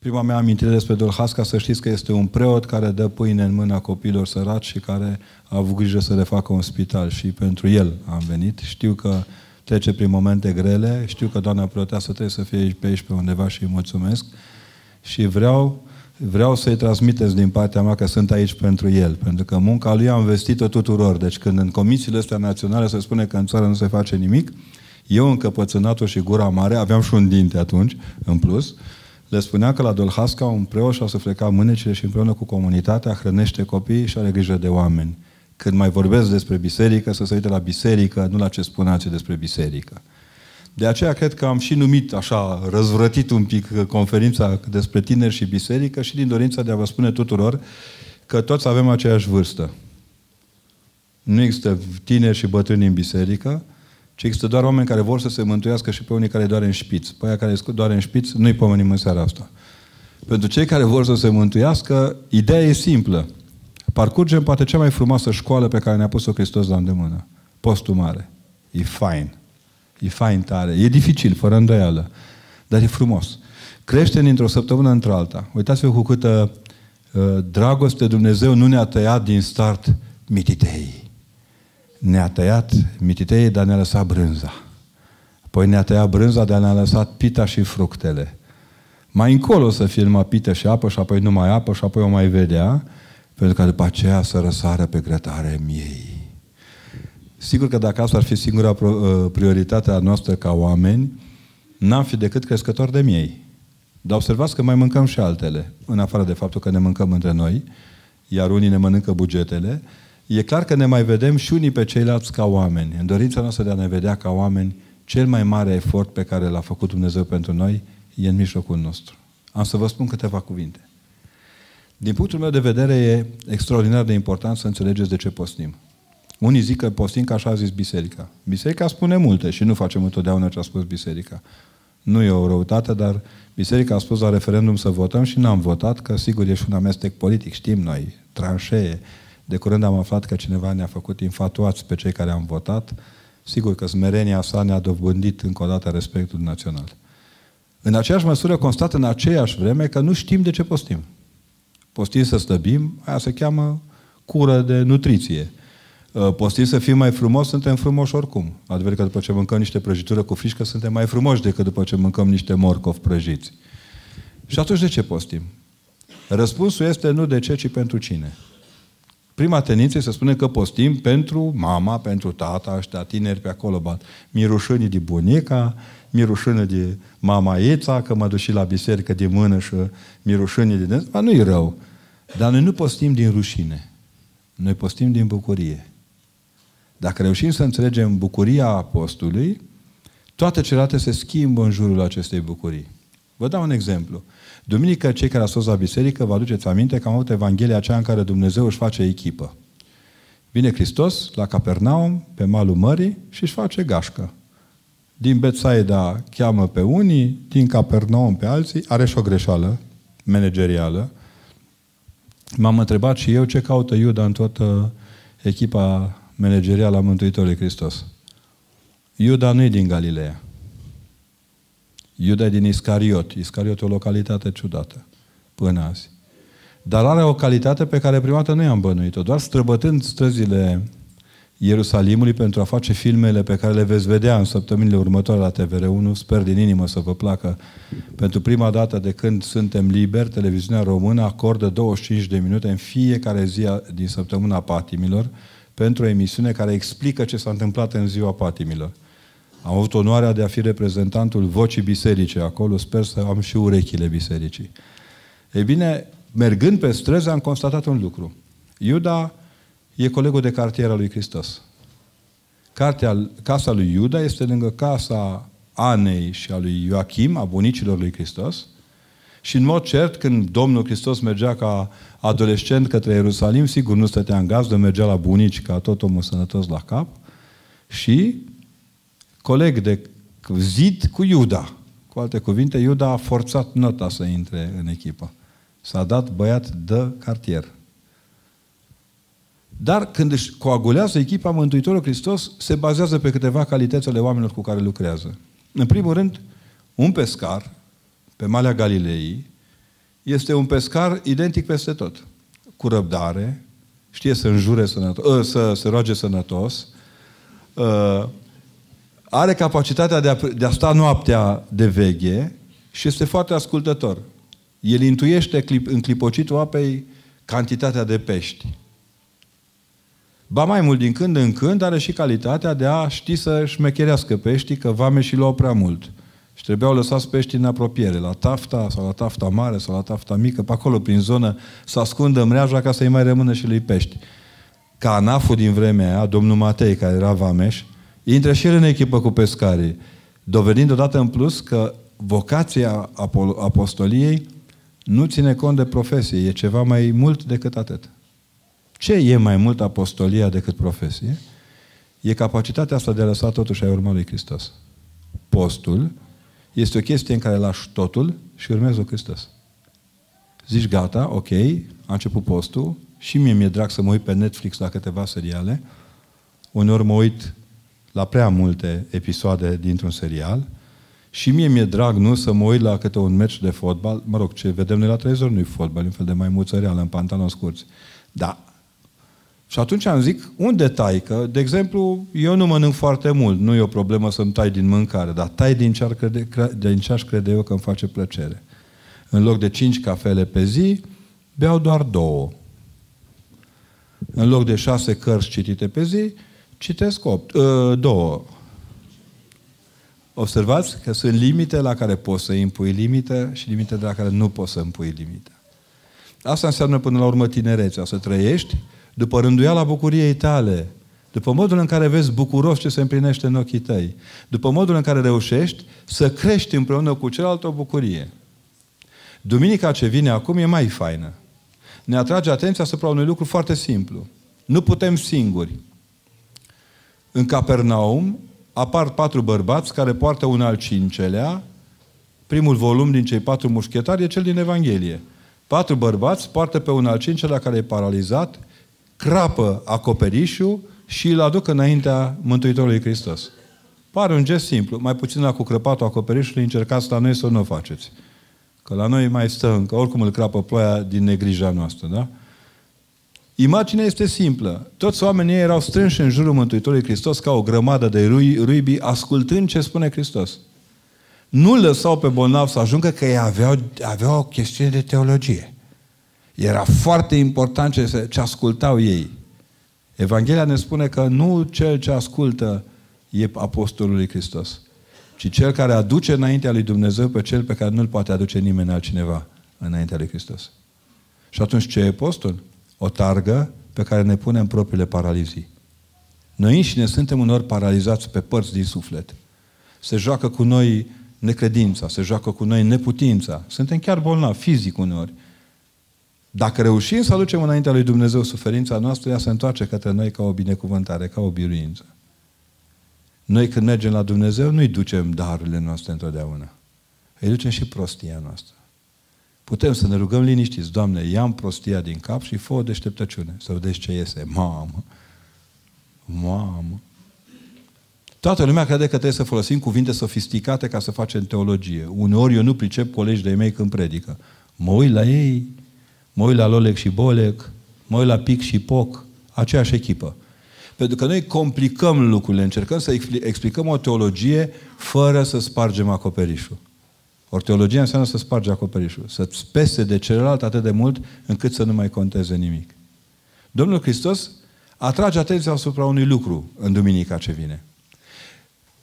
Prima mea amintire despre Dolhasca, să știți că este un preot care dă pâine în mâna copiilor săraci și care a avut grijă să le facă un spital și pentru el am venit. Știu că trece prin momente grele, știu că doamna preoteasă trebuie să fie pe aici pe undeva și îi mulțumesc și vreau, vreau să-i transmiteți din partea mea că sunt aici pentru el, pentru că munca lui am vestit-o tuturor. Deci când în comisiile astea naționale se spune că în țară nu se face nimic, eu încăpățânatul și gura mare, aveam și un dinte atunci, în plus, le spunea că la Dolhasca un preot și-a suflecat mânecile și împreună cu comunitatea hrănește copiii și are grijă de oameni. Când mai vorbesc despre biserică, să se uite la biserică, nu la ce spuneați despre biserică. De aceea cred că am și numit așa, răzvrătit un pic conferința despre tineri și biserică și din dorința de a vă spune tuturor că toți avem aceeași vârstă. Nu există tineri și bătrâni în biserică, ci există doar oameni care vor să se mântuiască și pe unii care doare în șpiț. Pe aia care doare în șpiț, nu-i pomenim în seara asta. Pentru cei care vor să se mântuiască, ideea e simplă. Parcurgem poate cea mai frumoasă școală pe care ne-a pus-o Hristos la îndemână. Postul mare. E fain. E fain tare. E dificil, fără îndoială. Dar e frumos. Crește dintr-o săptămână într-alta. Uitați-vă cu câtă uh, dragoste Dumnezeu nu ne-a tăiat din start mititei ne-a tăiat mititei, dar ne-a lăsat brânza. Apoi ne-a tăiat brânza, dar ne-a lăsat pita și fructele. Mai încolo să fie numai pită și apă și apoi numai apă și apoi o mai vedea, pentru că după aceea să răsară pe grătare miei. Sigur că dacă asta ar fi singura uh, prioritate a noastră ca oameni, n-am fi decât crescători de miei. Dar observați că mai mâncăm și altele, în afară de faptul că ne mâncăm între noi, iar unii ne mănâncă bugetele, e clar că ne mai vedem și unii pe ceilalți ca oameni. În dorința noastră de a ne vedea ca oameni, cel mai mare efort pe care l-a făcut Dumnezeu pentru noi e în mijlocul nostru. Am să vă spun câteva cuvinte. Din punctul meu de vedere, e extraordinar de important să înțelegeți de ce postim. Unii zic că postim ca așa a zis biserica. Biserica spune multe și nu facem întotdeauna ce a spus biserica. Nu e o răutate, dar biserica a spus la referendum să votăm și n-am votat, că sigur e și un amestec politic, știm noi, tranșee, de curând am aflat că cineva ne-a făcut infatuați pe cei care am votat. Sigur că smerenia sa ne-a dobândit încă o dată respectul național. În aceeași măsură constat în aceeași vreme că nu știm de ce postim. Postim să slăbim, aia se cheamă cură de nutriție. Uh, postim să fim mai frumos, suntem frumoși oricum. Adevăr că după ce mâncăm niște prăjitură cu frișcă, suntem mai frumoși decât după ce mâncăm niște morcov prăjiți. Și atunci de ce postim? Răspunsul este nu de ce, ci pentru cine. Prima tendință să spune că postim pentru mama, pentru tata, ăștia tineri pe acolo bat. Mirușânii de bunica, mirușânii de mama Eța, că mă duc și la biserică de mână și mirușânii de dâns. nu-i rău. Dar noi nu postim din rușine. Noi postim din bucurie. Dacă reușim să înțelegem bucuria apostolului, toate celelalte se schimbă în jurul acestei bucurii. Vă dau un exemplu. Duminică, cei care au fost la biserică, vă aduceți aminte că am avut Evanghelia aceea în care Dumnezeu își face echipă. Vine Hristos la Capernaum, pe malul mării, și își face gașcă. Din Betsaida cheamă pe unii, din Capernaum pe alții, are și o greșeală managerială. M-am întrebat și eu ce caută Iuda în toată echipa managerială a Mântuitorului Hristos. Iuda nu e din Galileea. Iuda din Iscariot. Iscariot e o localitate ciudată până azi. Dar are o calitate pe care prima dată nu i-am bănuit-o. Doar străbătând străzile Ierusalimului pentru a face filmele pe care le veți vedea în săptămânile următoare la TVR1. Sper din inimă să vă placă. Pentru prima dată de când suntem liberi, televiziunea română acordă 25 de minute în fiecare zi din săptămâna patimilor pentru o emisiune care explică ce s-a întâmplat în ziua patimilor. Am avut onoarea de a fi reprezentantul vocii bisericii acolo, sper să am și urechile bisericii. Ei bine, mergând pe străzi, am constatat un lucru. Iuda e colegul de cartier al lui Hristos. Cartea, casa lui Iuda este lângă casa Anei și a lui Ioachim, a bunicilor lui Hristos. Și în mod cert, când Domnul Hristos mergea ca adolescent către Ierusalim, sigur nu stătea în gazdă, mergea la bunici ca tot omul sănătos la cap. Și coleg de zid cu Iuda. Cu alte cuvinte, Iuda a forțat nota să intre în echipă. S-a dat băiat de cartier. Dar când își coagulează echipa, Mântuitorul Hristos se bazează pe câteva calități ale oamenilor cu care lucrează. În primul rând, un pescar pe Malea Galilei, este un pescar identic peste tot. Cu răbdare, știe să înjure sănătos, ă, să se roage sănătos, ă, are capacitatea de a, de a sta noaptea de veche și este foarte ascultător. El intuiește în clipocitul apei cantitatea de pești. Ba mai mult, din când în când, are și calitatea de a ști să șmecherească peștii, că vame și luau prea mult. Și trebuiau lăsați peștii în apropiere, la tafta sau la tafta mare sau la tafta mică, pe acolo, prin zonă, să ascundă mreaja ca să-i mai rămână și lui pești. Ca anaful din vremea aia, domnul Matei, care era vameș, intră și el în echipă cu pescarii, dovedind odată în plus că vocația apostoliei nu ține cont de profesie, e ceva mai mult decât atât. Ce e mai mult apostolia decât profesie? E capacitatea asta de a lăsa totul și a urma lui Hristos. Postul este o chestie în care lași totul și urmezi lui Hristos. Zici, gata, ok, a început postul și mie mi-e drag să mă uit pe Netflix la câteva seriale. Uneori mă uit la prea multe episoade dintr-un serial și mie mi-e drag, nu, să mă uit la câte un meci de fotbal. Mă rog, ce vedem noi la televizor nu-i fotbal, un fel de maimuță reală în pantaloni scurți. Da. Și atunci am zic, unde tai? Că, de exemplu, eu nu mănânc foarte mult, nu e o problemă să-mi tai din mâncare, dar tai din ce, crede, din ce aș crede eu că îmi face plăcere. În loc de cinci cafele pe zi, beau doar două. În loc de șase cărți citite pe zi, citesc opt, uh, două. Observați că sunt limite la care poți să impui limite și limite de la care nu poți să impui limite. Asta înseamnă până la urmă tinerețea, să trăiești după rânduiala bucuriei tale, după modul în care vezi bucuros ce se împlinește în ochii tăi, după modul în care reușești să crești împreună cu celălalt o bucurie. Duminica ce vine acum e mai faină. Ne atrage atenția asupra unui lucru foarte simplu. Nu putem singuri. În Capernaum apar patru bărbați care poartă un al cincelea. Primul volum din cei patru mușchetari e cel din Evanghelie. Patru bărbați poartă pe un al cincelea care e paralizat, crapă acoperișul și îl aduc înaintea Mântuitorului Hristos. Pare un gest simplu. Mai puțin la cu crăpatul acoperișului încercați la noi să nu o faceți. Că la noi mai stă încă, oricum îl crapă ploaia din negrija noastră, da? Imaginea este simplă. Toți oamenii erau strânși în jurul Mântuitorului Hristos ca o grămadă de rui, ruibi, ascultând ce spune Hristos. Nu lăsau pe bolnav să ajungă că ei aveau, aveau o chestiune de teologie. Era foarte important ce, ce ascultau ei. Evanghelia ne spune că nu cel ce ascultă e apostolul lui Hristos, ci cel care aduce înaintea lui Dumnezeu pe cel pe care nu-l poate aduce nimeni altcineva înaintea lui Hristos. Și atunci ce e apostol? O targă pe care ne punem propriile paralizii. Noi înșine suntem unor paralizați pe părți din suflet. Se joacă cu noi necredința, se joacă cu noi neputința. Suntem chiar bolnavi, fizic uneori. Dacă reușim să aducem înaintea lui Dumnezeu suferința noastră, ea se întoarce către noi ca o binecuvântare, ca o biruință. Noi când mergem la Dumnezeu, nu-i ducem darurile noastre întotdeauna. Îi ducem și prostia noastră. Putem să ne rugăm liniștiți. Doamne, ia prostia din cap și fă o deșteptăciune. Să vedeți ce iese. Mamă! Mamă! Toată lumea crede că trebuie să folosim cuvinte sofisticate ca să facem teologie. Uneori eu nu pricep colegi de mei când predică. Mă uit la ei, mă uit la Lolec și Bolec, mă uit la Pic și Poc, aceeași echipă. Pentru că noi complicăm lucrurile, încercăm să explicăm o teologie fără să spargem acoperișul. Ori teologia înseamnă să spargi acoperișul, să-ți pese de celălalt atât de mult încât să nu mai conteze nimic. Domnul Hristos atrage atenția asupra unui lucru în duminica ce vine.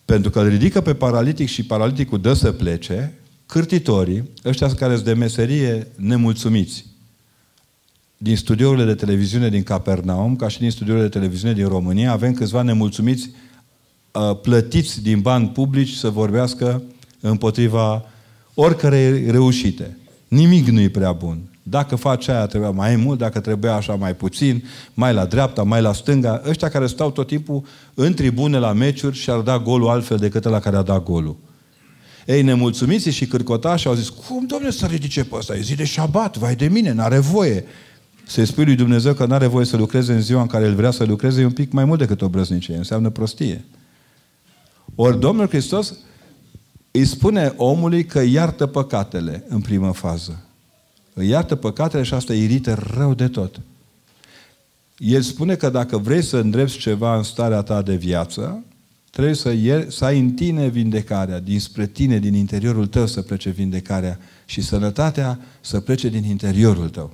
Pentru că îl ridică pe paralitic și paraliticul dă să plece, cârtitorii, ăștia care sunt de meserie nemulțumiți, din studiourile de televiziune din Capernaum, ca și din studiourile de televiziune din România, avem câțiva nemulțumiți uh, plătiți din bani publici să vorbească împotriva oricărei reușite. Nimic nu e prea bun. Dacă faci aia trebuia mai mult, dacă trebuia așa mai puțin, mai la dreapta, mai la stânga, ăștia care stau tot timpul în tribune la meciuri și ar da golul altfel decât la care a dat golul. Ei, nemulțumiți și cârcotași au zis, cum, domne, să ridice pe ăsta? E zi de șabat, vai de mine, n-are voie. Să-i spui lui Dumnezeu că n-are voie să lucreze în ziua în care El vrea să lucreze, e un pic mai mult decât o brăznicie, înseamnă prostie. Ori Domnul Hristos îi spune omului că iartă păcatele în primă fază. îi iartă păcatele și asta irită rău de tot. El spune că dacă vrei să îndrepți ceva în starea ta de viață, trebuie să, ier, să ai în tine vindecarea, dinspre tine, din interiorul tău să plece vindecarea și sănătatea să plece din interiorul tău.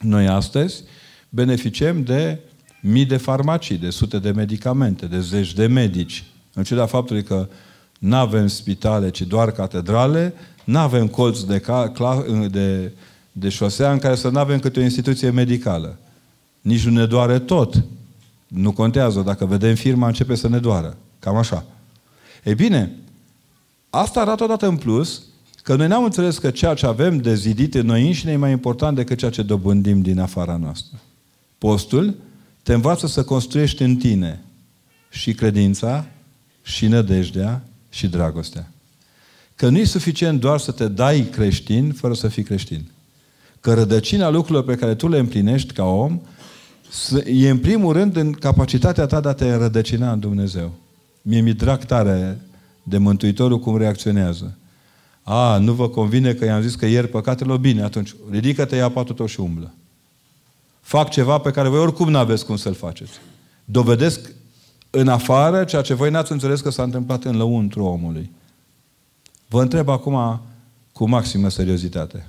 Noi astăzi beneficiem de mii de farmacii, de sute de medicamente, de zeci de medici. În ciuda faptului că nu avem spitale, ci doar catedrale, nu avem colț de, ca, de, de șosea în care să nu avem câte o instituție medicală. Nici nu ne doare tot. Nu contează. Dacă vedem firma, începe să ne doară. Cam așa. Ei bine, asta arată odată în plus că noi n-am înțeles că ceea ce avem de zidit în noi înșine e mai important decât ceea ce dobândim din afara noastră. Postul te învață să construiești în tine și credința, și nădejdea, și dragostea. Că nu e suficient doar să te dai creștin fără să fii creștin. Că rădăcina lucrurilor pe care tu le împlinești ca om e în primul rând în capacitatea ta de a te rădăcina în Dumnezeu. Mie mi drag tare de Mântuitorul cum reacționează. A, nu vă convine că i-am zis că ieri păcatele, bine, atunci ridică-te, ia patul tău și umblă. Fac ceva pe care voi oricum nu aveți cum să-l faceți. Dovedesc în afară ceea ce voi n-ați înțeles că s-a întâmplat în lăuntru omului. Vă întreb acum cu maximă seriozitate.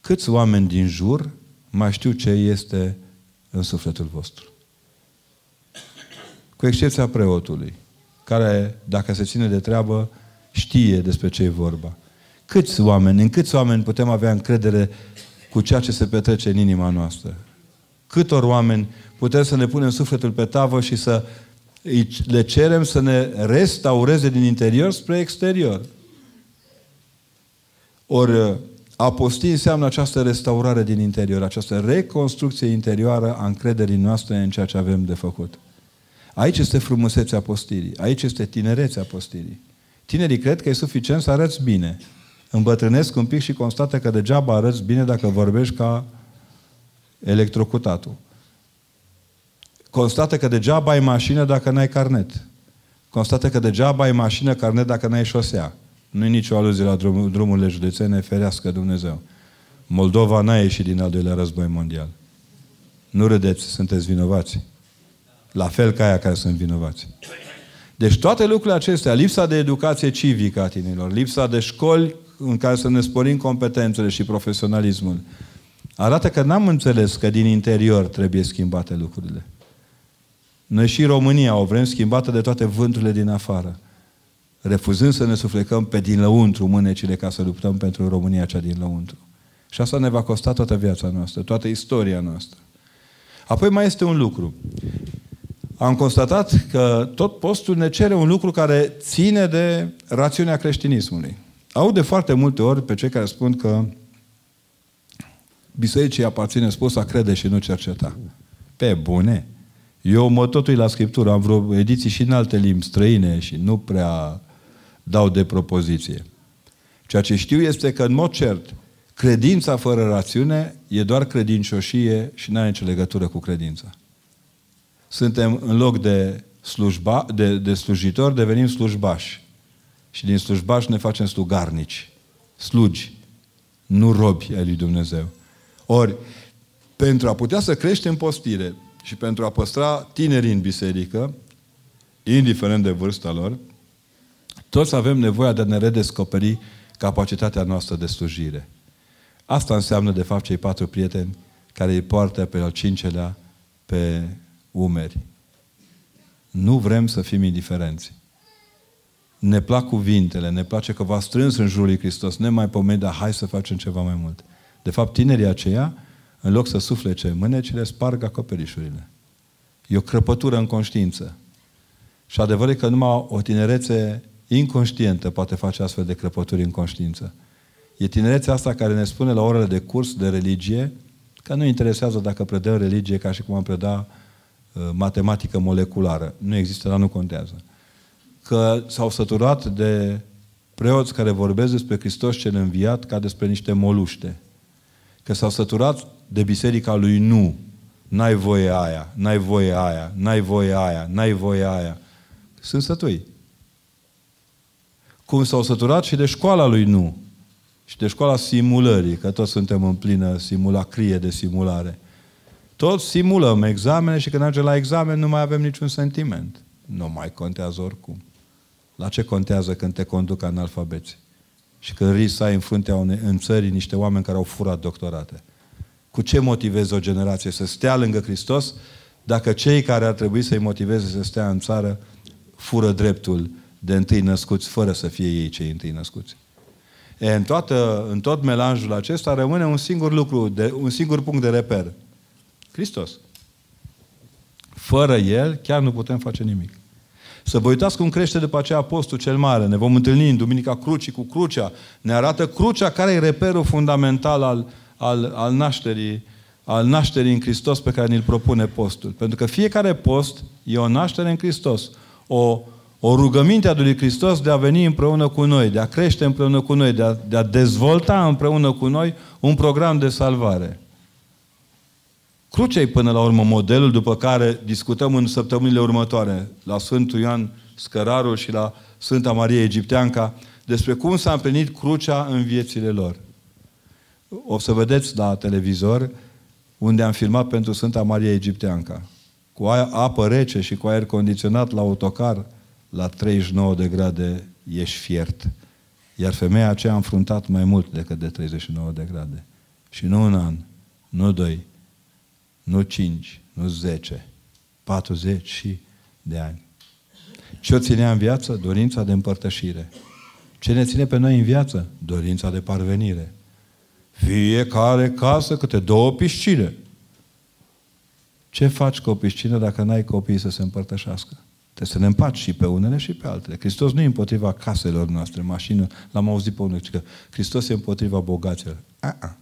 Câți oameni din jur mai știu ce este în sufletul vostru? Cu excepția preotului, care, dacă se ține de treabă, știe despre ce e vorba. Câți oameni, în câți oameni putem avea încredere cu ceea ce se petrece în inima noastră? Câtor oameni putem să ne punem sufletul pe tavă și să le cerem să ne restaureze din interior spre exterior? Ori aposti înseamnă această restaurare din interior, această reconstrucție interioară a încrederii noastre în ceea ce avem de făcut. Aici este frumusețea postirii, aici este tinerețea postirii. Tinerii cred că e suficient să arăți bine. Îmbătrânesc un pic și constată că degeaba arăți bine dacă vorbești ca electrocutatul. Constată că degeaba ai mașină dacă n-ai carnet. Constată că degeaba ai mașină, carnet dacă n-ai șosea. Nu e nicio aluzie la drum, drumurile județene, ferească Dumnezeu. Moldova n-a ieșit din al doilea război mondial. Nu râdeți, sunteți vinovați. La fel ca aia care sunt vinovați. Deci toate lucrurile acestea, lipsa de educație civică a tinerilor, lipsa de școli în care să ne sporim competențele și profesionalismul, arată că n-am înțeles că din interior trebuie schimbate lucrurile. Noi și România o vrem schimbată de toate vânturile din afară. Refuzând să ne suflecăm pe din lăuntru mânecile ca să luptăm pentru România cea din lăuntru. Și asta ne va costa toată viața noastră, toată istoria noastră. Apoi mai este un lucru am constatat că tot postul ne cere un lucru care ține de rațiunea creștinismului. Aud de foarte multe ori pe cei care spun că bisericii aparține spus a crede și nu cerceta. Pe bune. Eu mă totui la Scriptură, am vreo ediții și în alte limbi străine și nu prea dau de propoziție. Ceea ce știu este că, în mod cert, credința fără rațiune e doar credincioșie și nu are nicio legătură cu credința suntem în loc de, slujba, de, de slujitori, devenim slujbași. Și din slujbași ne facem slugarnici, slugi, nu robi ai lui Dumnezeu. Ori, pentru a putea să creștem postire și pentru a păstra tinerii în biserică, indiferent de vârsta lor, toți avem nevoia de a ne redescoperi capacitatea noastră de slujire. Asta înseamnă, de fapt, cei patru prieteni care îi poartă pe al cincelea pe umeri. Nu vrem să fim indiferenți. Ne plac cuvintele, ne place că v-a strâns în jurul lui Hristos, ne mai pomeni, dar hai să facem ceva mai mult. De fapt, tinerii aceia, în loc să suflece mânecile, sparg acoperișurile. E o crăpătură în conștiință. Și adevărul e că numai o tinerețe inconștientă poate face astfel de crăpături în conștiință. E tinerețea asta care ne spune la orele de curs de religie că nu interesează dacă predăm religie ca și cum am preda Uh, matematică moleculară. Nu există, dar nu contează. Că s-au săturat de preoți care vorbesc despre Hristos cel înviat ca despre niște moluște. Că s-au săturat de biserica lui nu. N-ai voie aia, n-ai voie aia, n-ai voie aia, n-ai voie aia. Sunt sătui. Cum s-au săturat și de școala lui nu. și de școala simulării, că toți suntem în plină simulacrie de simulare. Toți simulăm examene și când ajungem la examen nu mai avem niciun sentiment. Nu mai contează oricum. La ce contează când te conduc analfabeți? Și când risc să ai în fruntea unei, în țării niște oameni care au furat doctorate. Cu ce motivezi o generație să stea lângă Hristos dacă cei care ar trebui să-i motiveze să stea în țară fură dreptul de întâi născuți fără să fie ei cei întâi născuți? E, în, toată, în tot melanjul acesta rămâne un singur lucru, de, un singur punct de reper. Hristos. Fără El chiar nu putem face nimic. Să vă uitați cum crește după aceea Apostol cel Mare. Ne vom întâlni în Duminica Crucii cu crucea. Ne arată crucea care e reperul fundamental al, al, al nașterii al nașterii în Hristos pe care ni-l propune postul. Pentru că fiecare post e o naștere în Hristos. O, o rugăminte a lui Hristos de a veni împreună cu noi, de a crește împreună cu noi, de a, de a dezvolta împreună cu noi un program de salvare. Crucea e până la urmă modelul după care discutăm în săptămânile următoare la Sfântul Ioan Scărarul și la Sfânta Marie Egipteanca despre cum s-a împlinit crucea în viețile lor. O să vedeți la televizor unde am filmat pentru Sfânta Marie Egipteanca. Cu apă rece și cu aer condiționat la autocar, la 39 de grade ești fiert. Iar femeia aceea a înfruntat mai mult decât de 39 de grade. Și nu un an, nu doi, nu cinci, nu zece, 40 și de ani. Ce o ținea în viață? Dorința de împărtășire. Ce ne ține pe noi în viață? Dorința de parvenire. Fiecare casă câte două piscine. Ce faci cu o piscină dacă n-ai copii să se împărtășească? Trebuie să ne împaci și pe unele și pe altele. Hristos nu e împotriva caselor noastre, mașină. L-am auzit pe unul, că Hristos e împotriva bogaților. A-a.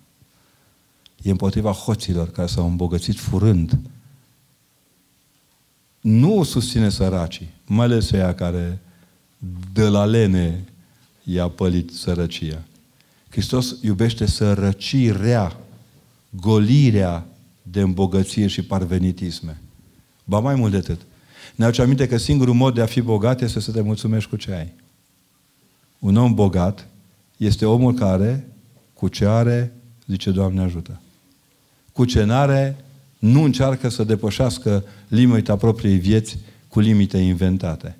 E împotriva hoților care s-au îmbogățit furând. Nu susține săracii, mai ales ea care de la lene i-a pălit sărăcia. Hristos iubește sărăcirea, golirea de îmbogăție și parvenitisme. Ba mai mult de atât. Ne aduce aminte că singurul mod de a fi bogat este să te mulțumești cu ce ai. Un om bogat este omul care, cu ce are, zice Doamne ajută. Cu ce n-are, nu încearcă să depășească limita propriei vieți cu limite inventate.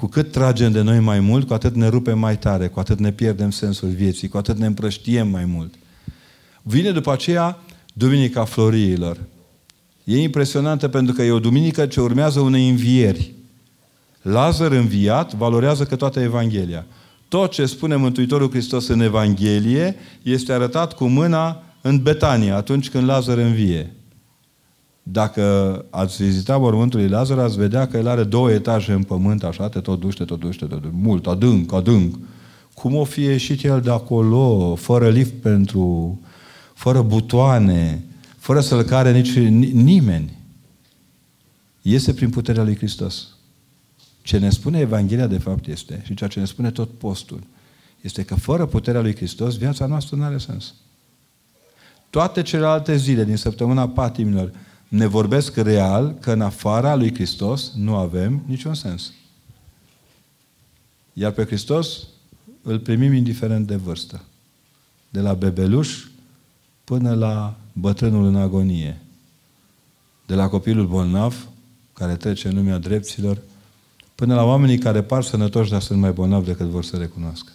Cu cât tragem de noi mai mult, cu atât ne rupem mai tare, cu atât ne pierdem sensul vieții, cu atât ne împrăștiem mai mult. Vine după aceea Duminica Floriilor. E impresionantă pentru că e o duminică ce urmează unei învieri. Lazar înviat valorează că toată Evanghelia. Tot ce spune Mântuitorul Hristos în Evanghelie este arătat cu mâna în Betania, atunci când Lazar învie. Dacă ați vizitat mormântul lui Lazar, ați vedea că el are două etaje în pământ, așa, te tot duște, tot duște, tot duște, mult, adânc, adânc. Cum o fi ieșit el de acolo, fără lift pentru, fără butoane, fără să-l care nici nimeni. Iese prin puterea lui Hristos. Ce ne spune Evanghelia de fapt este, și ceea ce ne spune tot postul, este că fără puterea lui Hristos, viața noastră nu are sens. Toate celelalte zile din săptămâna patimilor ne vorbesc real că în afara lui Hristos nu avem niciun sens. Iar pe Hristos îl primim indiferent de vârstă. De la bebeluș până la bătrânul în agonie. De la copilul bolnav, care trece în lumea dreptilor, până la oamenii care par sănătoși, dar sunt mai bolnavi decât vor să recunoască.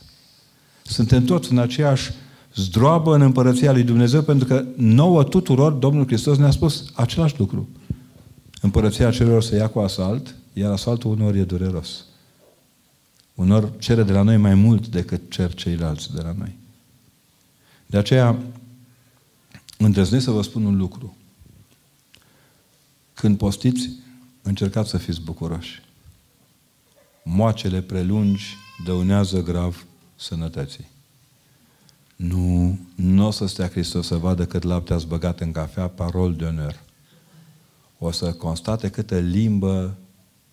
Suntem toți în aceeași zdroabă în împărăția lui Dumnezeu, pentru că nouă tuturor Domnul Hristos ne-a spus același lucru. Împărăția celor se ia cu asalt, iar asaltul unor e dureros. Unor cere de la noi mai mult decât cer ceilalți de la noi. De aceea, îndrăznesc să vă spun un lucru. Când postiți, încercați să fiți bucuroși. Moacele prelungi dăunează grav sănătății. Nu, nu o să stea Hristos să vadă cât lapte ați băgat în cafea, parol de onor. O să constate câtă limbă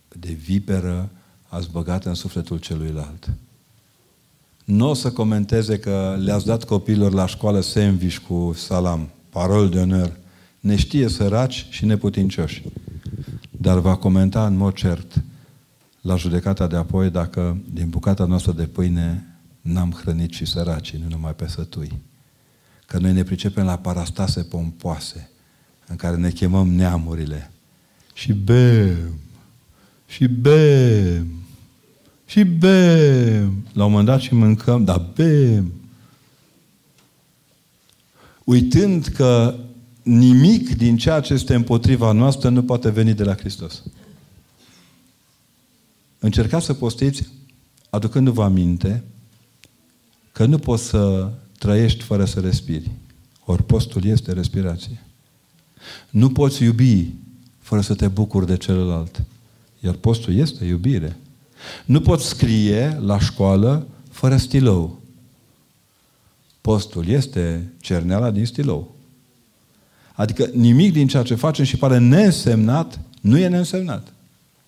de viperă ați băgat în sufletul celuilalt. Nu o să comenteze că le-ați dat copiilor la școală sandwich cu salam, parol de onor. Ne știe săraci și neputincioși. Dar va comenta în mod cert la judecata de apoi dacă din bucata noastră de pâine n-am hrănit și săracii, nu numai pe sătui. Că noi ne pricepem la parastase pompoase, în care ne chemăm neamurile. Și bem, și bem, și bem. La un moment dat și mâncăm, dar bem. Uitând că nimic din ceea ce este împotriva noastră nu poate veni de la Hristos. Încercați să postiți aducându-vă aminte că nu poți să trăiești fără să respiri. Ori postul este respirație. Nu poți iubi fără să te bucuri de celălalt. Iar postul este iubire. Nu poți scrie la școală fără stilou. Postul este cerneala din stilou. Adică nimic din ceea ce facem și pare neînsemnat, nu e neînsemnat.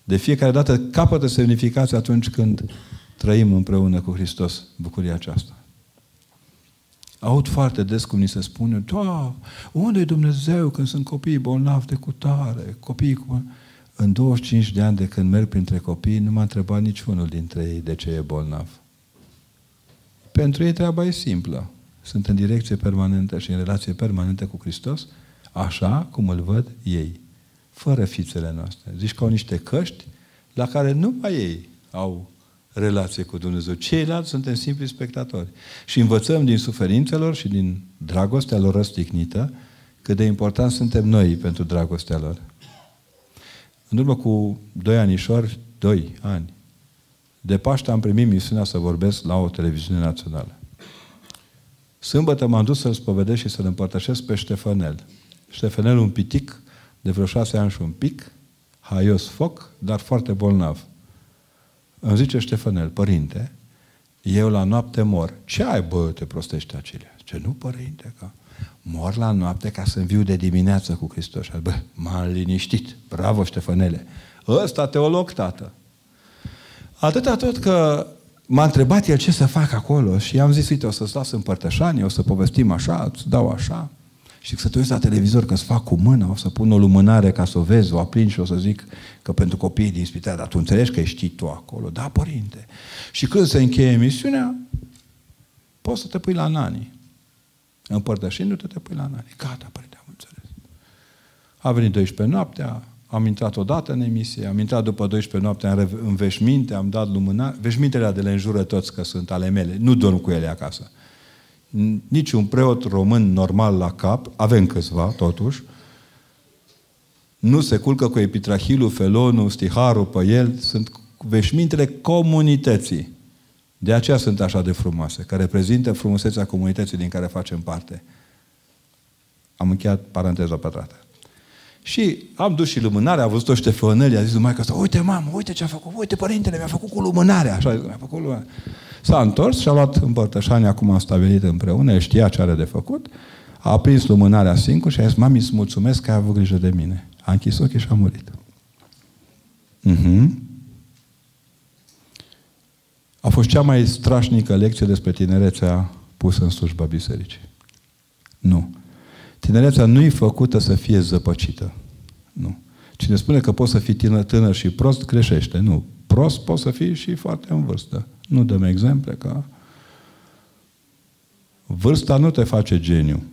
De fiecare dată capătă semnificație atunci când trăim împreună cu Hristos bucuria aceasta. Aud foarte des cum ni se spune, da, unde e Dumnezeu când sunt copii bolnavi de cutare, copii cu... În 25 de ani de când merg printre copii, nu m-a întrebat niciunul dintre ei de ce e bolnav. Pentru ei treaba e simplă. Sunt în direcție permanentă și în relație permanentă cu Hristos, așa cum îl văd ei, fără fițele noastre. Zici că au niște căști la care numai ei au relație cu Dumnezeu. Ceilalți suntem simpli spectatori. Și învățăm din suferințelor și din dragostea lor răstignită cât de important suntem noi pentru dragostea lor. În urmă cu doi anișori, doi ani, de Paște am primit misiunea să vorbesc la o televiziune națională. Sâmbătă m-am dus să-l spovedesc și să-l împărtășesc pe Ștefanel. Ștefanel un pitic, de vreo șase ani și un pic, haios foc, dar foarte bolnav. Îmi zice Ștefanel, părinte, eu la noapte mor. Ce ai, bă, te prostești acelea? Ce nu, părinte, că mor la noapte ca să viu de dimineață cu Hristos. Bă, m-am liniștit. Bravo, Ștefanele. Ăsta teolog, tată. Atâta tot că m-a întrebat el ce să fac acolo și i-am zis, uite, o să-ți las împărtășanie, o să povestim așa, îți dau așa. Și să te uiți la televizor că îți fac cu mâna, o să pun o lumânare ca să o vezi, o aprind și o să zic că pentru copiii din spital, dar tu înțelegi că știi tu acolo. Da, părinte. Și când se încheie emisiunea, poți să te pui la nani. Împărtășindu-te, te pui la nani. Gata, părinte, am înțeles. A venit 12 noaptea, am intrat odată în emisie, am intrat după 12 noaptea în, în veșminte, am dat lumânare. Veșmintele de le înjură toți că sunt ale mele. Nu dorm cu ele acasă niciun preot român normal la cap, avem câțiva totuși, nu se culcă cu epitrahilul, felonul, stiharul pe el, sunt veșmintele comunității. De aceea sunt așa de frumoase, care reprezintă frumusețea comunității din care facem parte. Am încheiat paranteza pătrată. Și am dus și lumânarea, a văzut-o Ștefănel, a zis mai că uite mamă, uite ce a făcut, uite părintele mi-a făcut cu lumânarea, așa mi-a făcut lumânarea. S-a întors și a luat împărtășania, acum am stabilit împreună, el știa ce are de făcut, a aprins lumânarea singur și a zis, mami, îți mulțumesc că ai avut grijă de mine. A închis ochii și a murit. Uh-huh. A fost cea mai strașnică lecție despre tinerețea pusă în slujba bisericii. Nu. Tinerețea nu e făcută să fie zăpăcită. Nu. Cine spune că poți să fii tânăr, tânăr și prost, greșește. Nu. Prost poți să fii și foarte în vârstă. Nu dăm exemple ca... Vârsta nu te face geniu.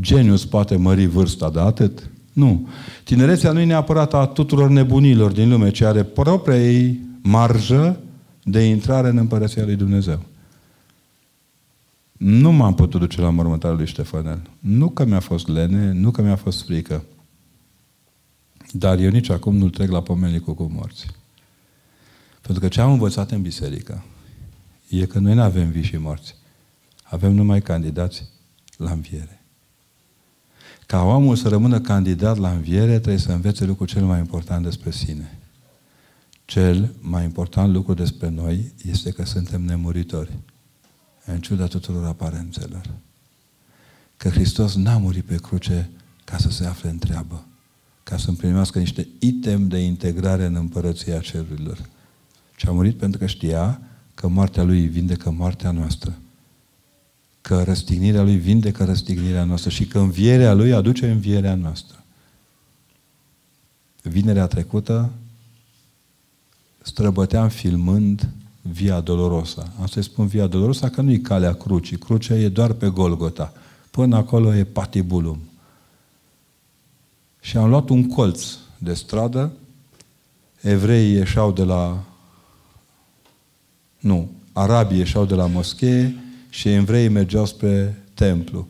Geniu îți poate mări vârsta, de atât? Nu. Tinerețea nu e neapărat a tuturor nebunilor din lume, ci are propria ei marjă de intrare în Împărăția lui Dumnezeu. Nu m-am putut duce la mormântarea lui Ștefanel. Nu că mi-a fost lene, nu că mi-a fost frică. Dar eu nici acum nu-l trec la pomenicul cu morții. Pentru că ce am învățat în biserică e că noi nu avem vii și morți. Avem numai candidați la înviere. Ca omul să rămână candidat la înviere, trebuie să învețe lucrul cel mai important despre sine. Cel mai important lucru despre noi este că suntem nemuritori în ciuda tuturor aparențelor. Că Hristos n-a murit pe cruce ca să se afle în treabă, ca să împlinească niște item de integrare în împărăția cerurilor. Ci a murit pentru că știa că moartea Lui vindecă moartea noastră. Că răstignirea Lui vindecă răstignirea noastră și că învierea Lui aduce învierea noastră. Vinerea trecută străbăteam filmând Via Dolorosa. Asta îi spun Via Dolorosa că nu e calea crucii. Crucea e doar pe Golgota. Până acolo e patibulum. Și am luat un colț de stradă. Evreii ieșeau de la... Nu, arabii ieșeau de la moschee și evreii mergeau spre templu.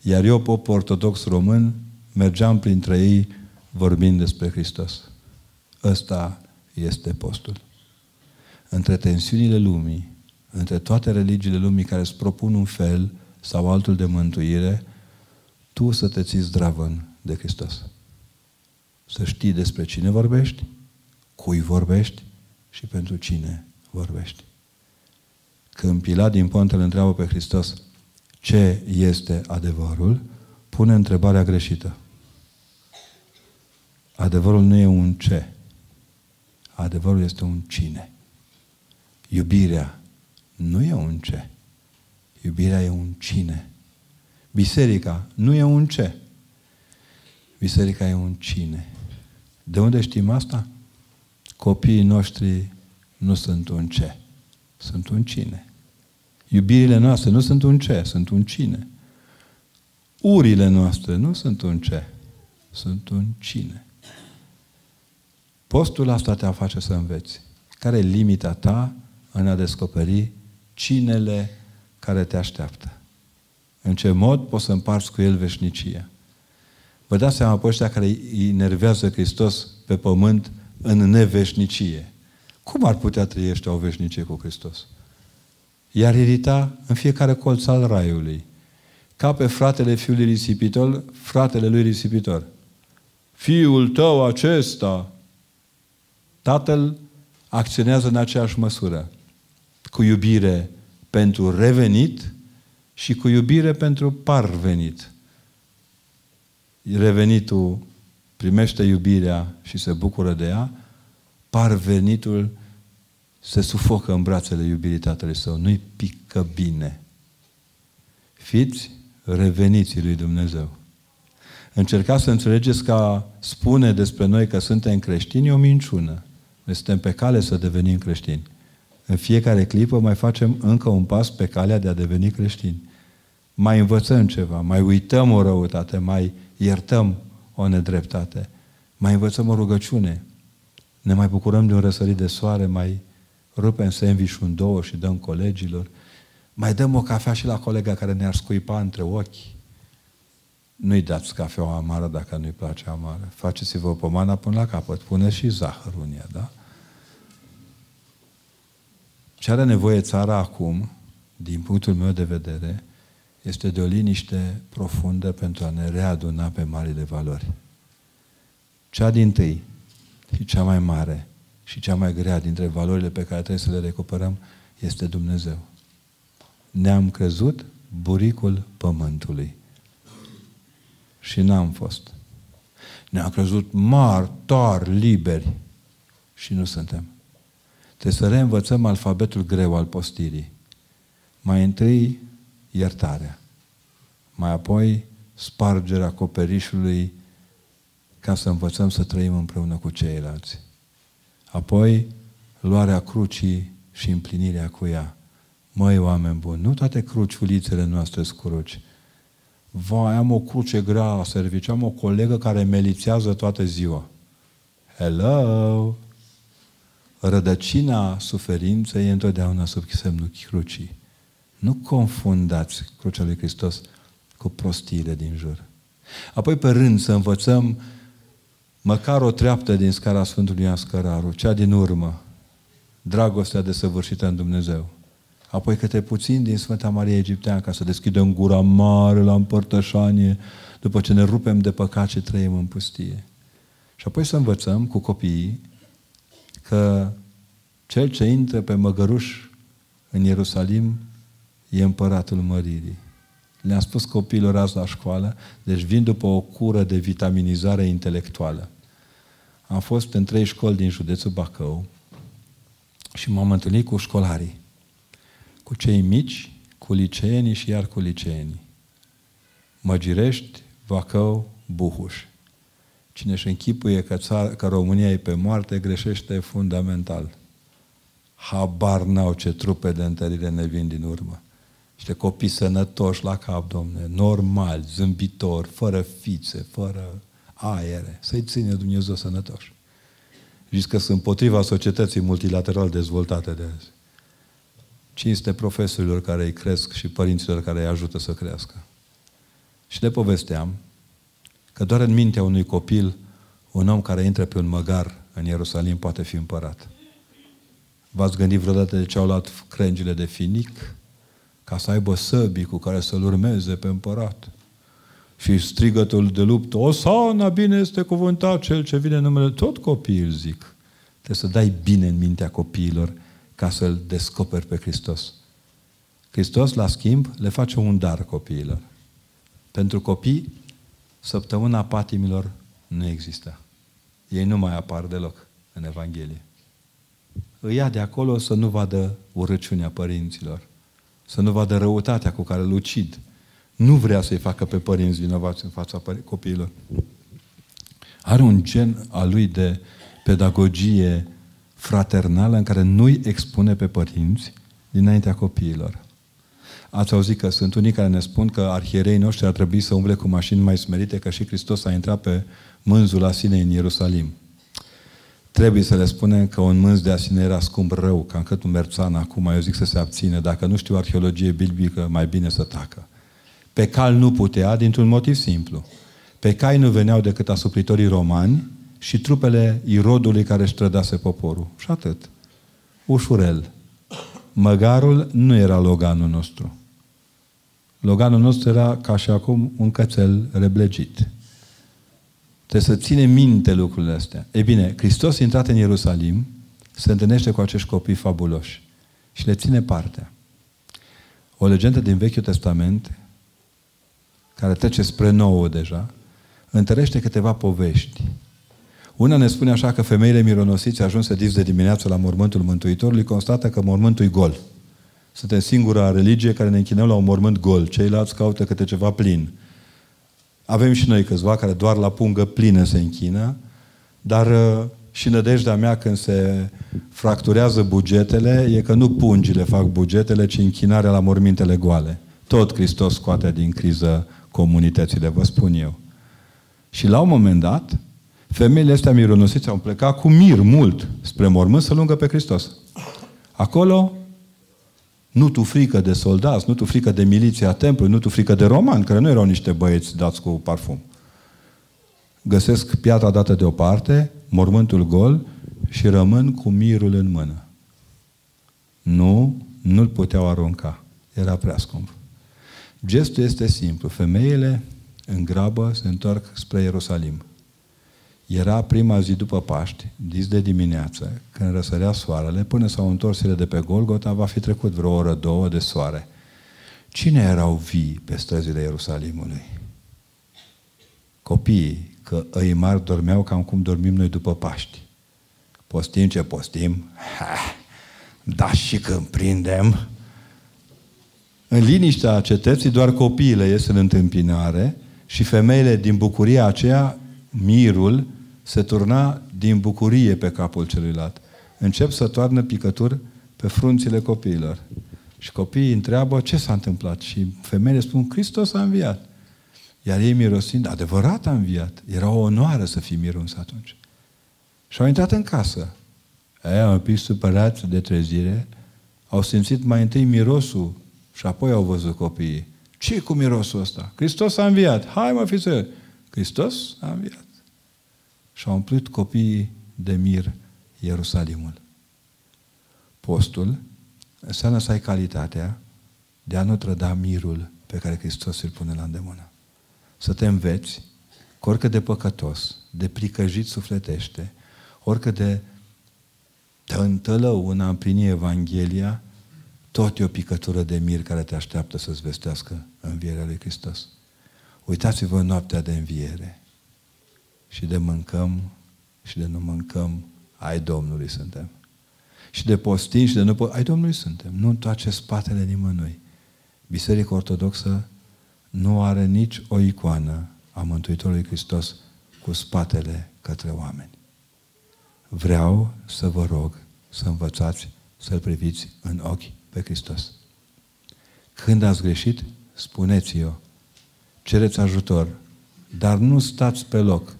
Iar eu, pop ortodox român, mergeam printre ei vorbind despre Hristos. Ăsta este postul. Între tensiunile lumii, între toate religiile lumii care îți propun un fel sau altul de mântuire, tu să te ții zdravăn de Hristos. Să știi despre cine vorbești, cui vorbești și pentru cine vorbești. Când Pilat din Pont îl întreabă pe Hristos ce este adevărul, pune întrebarea greșită. Adevărul nu e un ce. Adevărul este un cine. Iubirea nu e un ce. Iubirea e un cine. Biserica nu e un ce. Biserica e un cine. De unde știm asta? Copiii noștri nu sunt un ce. Sunt un cine. Iubirile noastre nu sunt un ce, sunt un cine. Urile noastre nu sunt un ce, sunt un cine. Postul asta te face să înveți. Care e limita ta în a descoperi cinele care te așteaptă? În ce mod poți să împarți cu el veșnicia? Vă dați seama pe ăștia care îi nervează Hristos pe pământ în neveșnicie. Cum ar putea trăi ăștia o veșnicie cu Hristos? iar irita în fiecare colț al raiului. Ca pe fratele fiului risipitor, fratele lui risipitor. Fiul tău acesta, tatăl acționează în aceeași măsură. Cu iubire pentru revenit și cu iubire pentru parvenit. Revenitul primește iubirea și se bucură de ea, parvenitul se sufocă în brațele iubirii Tatălui Său. Nu-i pică bine. Fiți reveniții lui Dumnezeu. Încercați să înțelegeți că spune despre noi că suntem creștini e o minciună. Noi suntem pe cale să devenim creștini. În fiecare clipă mai facem încă un pas pe calea de a deveni creștini. Mai învățăm ceva, mai uităm o răutate, mai iertăm o nedreptate, mai învățăm o rugăciune, ne mai bucurăm de un răsărit de soare, mai rupem sandwich în două și dăm colegilor. Mai dăm o cafea și la colega care ne-ar scuipa între ochi. Nu-i dați cafeaua amară dacă nu-i place amară. Faceți-vă pomana până la capăt. Pune și zahăr în ea, da? Ce are nevoie țara acum, din punctul meu de vedere, este de o liniște profundă pentru a ne readuna pe marile valori. Cea din tâi și cea mai mare și cea mai grea dintre valorile pe care trebuie să le recuperăm este Dumnezeu. Ne-am crezut buricul pământului. Și n-am fost. Ne-am crezut mari, tari, liberi. Și nu suntem. Trebuie să reînvățăm alfabetul greu al postirii. Mai întâi, iertarea. Mai apoi, spargerea acoperișului ca să învățăm să trăim împreună cu ceilalți. Apoi, luarea crucii și împlinirea cu ea. Măi, oameni buni, nu toate cruciulițele noastre sunt cruci. Vai, am o cruce grea la serviciu, am o colegă care melițează toată ziua. Hello! Rădăcina suferinței e întotdeauna sub semnul crucii. Nu confundați crucea lui Hristos cu prostire din jur. Apoi, pe rând, să învățăm măcar o treaptă din scara Sfântului Ioan Scăraru, cea din urmă, dragostea desăvârșită în Dumnezeu. Apoi câte puțin din Sfânta Maria Egiptean ca să deschidem gura mare la împărtășanie după ce ne rupem de păcat și trăim în pustie. Și apoi să învățăm cu copiii că cel ce intră pe măgăruș în Ierusalim e împăratul măririi. Le-am spus copiilor azi la școală, deci vin după o cură de vitaminizare intelectuală. Am fost în trei școli din județul Bacău și m-am întâlnit cu școlarii, cu cei mici, cu liceenii și iar cu liceenii. Măgirești, Bacău, Buhuș. Cine își închipuie că, țara, că România e pe moarte, greșește fundamental. habar n-au ce trupe de întărire ne vin din urmă. Niște copii sănătoși la cap, domne, normali, zâmbitori, fără fițe, fără aere. Să-i ține Dumnezeu sănătoși. Zici că sunt împotriva societății multilateral dezvoltate de azi. Cinste profesorilor care îi cresc și părinților care îi ajută să crească. Și le povesteam că doar în mintea unui copil, un om care intră pe un măgar în Ierusalim poate fi împărat. V-ați gândit vreodată de ce au luat crengile de finic? Ca să aibă săbii cu care să-l urmeze pe împărat. Și strigătul de luptă, Osana, bine este cuvântat cel ce vine în numele, tot copiii îl zic. Trebuie să dai bine în mintea copiilor ca să-L descoperi pe Hristos. Hristos, la schimb, le face un dar copiilor. Pentru copii, săptămâna patimilor nu există. Ei nu mai apar deloc în Evanghelie. Îi ia de acolo să nu vadă urăciunea părinților, să nu vadă răutatea cu care îl ucid. Nu vrea să-i facă pe părinți vinovați în fața copiilor. Are un gen al lui de pedagogie fraternală în care nu-i expune pe părinți dinaintea copiilor. Ați auzit că sunt unii care ne spun că arhierei noștri ar trebui să umble cu mașini mai smerite, că și Hristos a intrat pe mânzul la sine în Ierusalim. Trebuie să le spunem că un mânz de asine era scump rău, ca încât un merțan acum, eu zic să se abține. Dacă nu știu arheologie biblică, mai bine să tacă. Pe cal nu putea, dintr-un motiv simplu. Pe cai nu veneau decât asupritorii romani și trupele irodului care își trădase poporul. Și atât. Ușurel. Măgarul nu era loganul nostru. Loganul nostru era ca și acum un cățel reblegit. Trebuie să ține minte lucrurile astea. E bine, Hristos intrat în Ierusalim, se întâlnește cu acești copii fabuloși și le ține partea. O legendă din Vechiul Testament, care trece spre nouă deja, întărește câteva povești. Una ne spune așa că femeile mironosiți ajunse dis de dimineață la mormântul Mântuitorului, constată că mormântul e gol. Suntem singura religie care ne închinăm la un mormânt gol. Ceilalți caută câte ceva plin. Avem și noi câțiva care doar la pungă plină se închină, dar uh, și nădejdea mea când se fracturează bugetele e că nu pungile fac bugetele, ci închinarea la mormintele goale. Tot Hristos scoate din criză comunitățile, vă spun eu. Și la un moment dat, femeile astea mironosiți au plecat cu mir mult spre mormânt să lungă pe Hristos. Acolo nu tu frică de soldați, nu tu frică de miliția templului, nu tu frică de romani, care nu erau niște băieți dați cu parfum. Găsesc piatra dată deoparte, mormântul gol și rămân cu mirul în mână. Nu, nu-l puteau arunca. Era prea scump. Gestul este simplu. Femeile în grabă se întorc spre Ierusalim. Era prima zi după Paști, dis de dimineață, când răsărea soarele, până s-au întors ele de pe Golgota, va fi trecut vreo oră, două de soare. Cine erau vii pe străzile Ierusalimului? Copiii, că îi mari dormeau cam cum dormim noi după Paști. Postim ce postim, ha, da și când prindem. În liniștea cetății doar copiile ies în întâmpinare și femeile din bucuria aceea, mirul, se turna din bucurie pe capul celuilalt. Încep să toarnă picături pe frunțile copiilor. Și copiii întreabă ce s-a întâmplat. Și femeile spun, Hristos a înviat. Iar ei mirosind, adevărat a înviat. Era o onoare să fii miruns atunci. Și au intrat în casă. Ei, un pic supărați de trezire, au simțit mai întâi mirosul și apoi au văzut copiii. ce cu mirosul ăsta? Hristos a înviat. Hai mă, fiți Hristos a înviat și au umplut copiii de mir Ierusalimul. Postul înseamnă să ai calitatea de a nu trăda mirul pe care Hristos îl pune la îndemână. Să te înveți că oricât de păcătos, de pricăjit sufletește, oricât de te întălău în a împlini Evanghelia, tot e o picătură de mir care te așteaptă să-ți vestească învierea lui Hristos. Uitați-vă în noaptea de înviere și de mâncăm și de nu mâncăm, ai Domnului suntem. Și de postim și de nu ai Domnului suntem. Nu întoarce spatele nimănui. Biserica Ortodoxă nu are nici o icoană a Mântuitorului Hristos cu spatele către oameni. Vreau să vă rog să învățați să-L priviți în ochi pe Hristos. Când ați greșit, spuneți-o. Cereți ajutor, dar nu stați pe loc.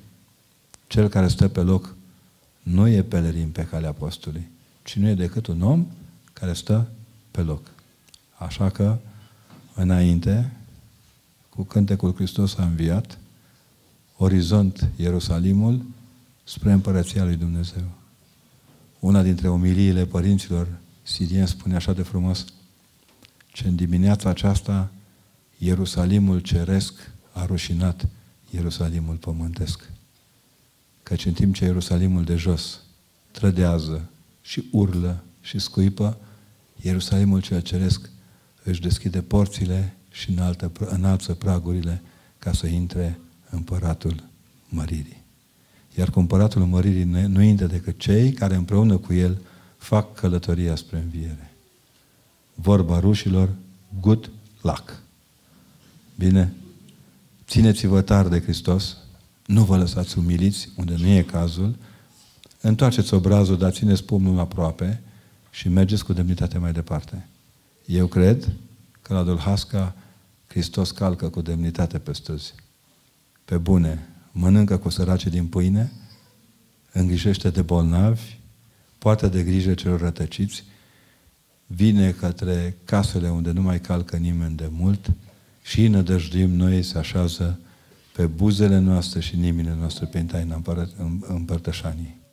Cel care stă pe loc nu e pelerin pe calea apostolului, ci nu e decât un om care stă pe loc. Așa că, înainte, cu cântecul Hristos a înviat, orizont Ierusalimul spre împărăția lui Dumnezeu. Una dintre umiliile părinților sirieni spune așa de frumos, ce în dimineața aceasta Ierusalimul ceresc a rușinat Ierusalimul pământesc. Căci în timp ce Ierusalimul de jos trădează și urlă și scuipă, Ierusalimul cel ceresc își deschide porțile și înaltă, înalță pragurile ca să intre împăratul măririi. Iar cu împăratul măririi nu intră decât cei care împreună cu el fac călătoria spre înviere. Vorba rușilor, good luck. Bine? Țineți-vă tare de Hristos, nu vă lăsați umiliți unde nu e cazul, întoarceți obrazul, dar țineți pumnul aproape și mergeți cu demnitate mai departe. Eu cred că la Dolhasca Hristos calcă cu demnitate pe străzi. Pe bune, mănâncă cu sărace din pâine, îngrijește de bolnavi, poartă de grijă celor rătăciți, vine către casele unde nu mai calcă nimeni de mult și nădăjduim noi să așează pe buzele noastre și nimile noastre pe taina împărtășanii.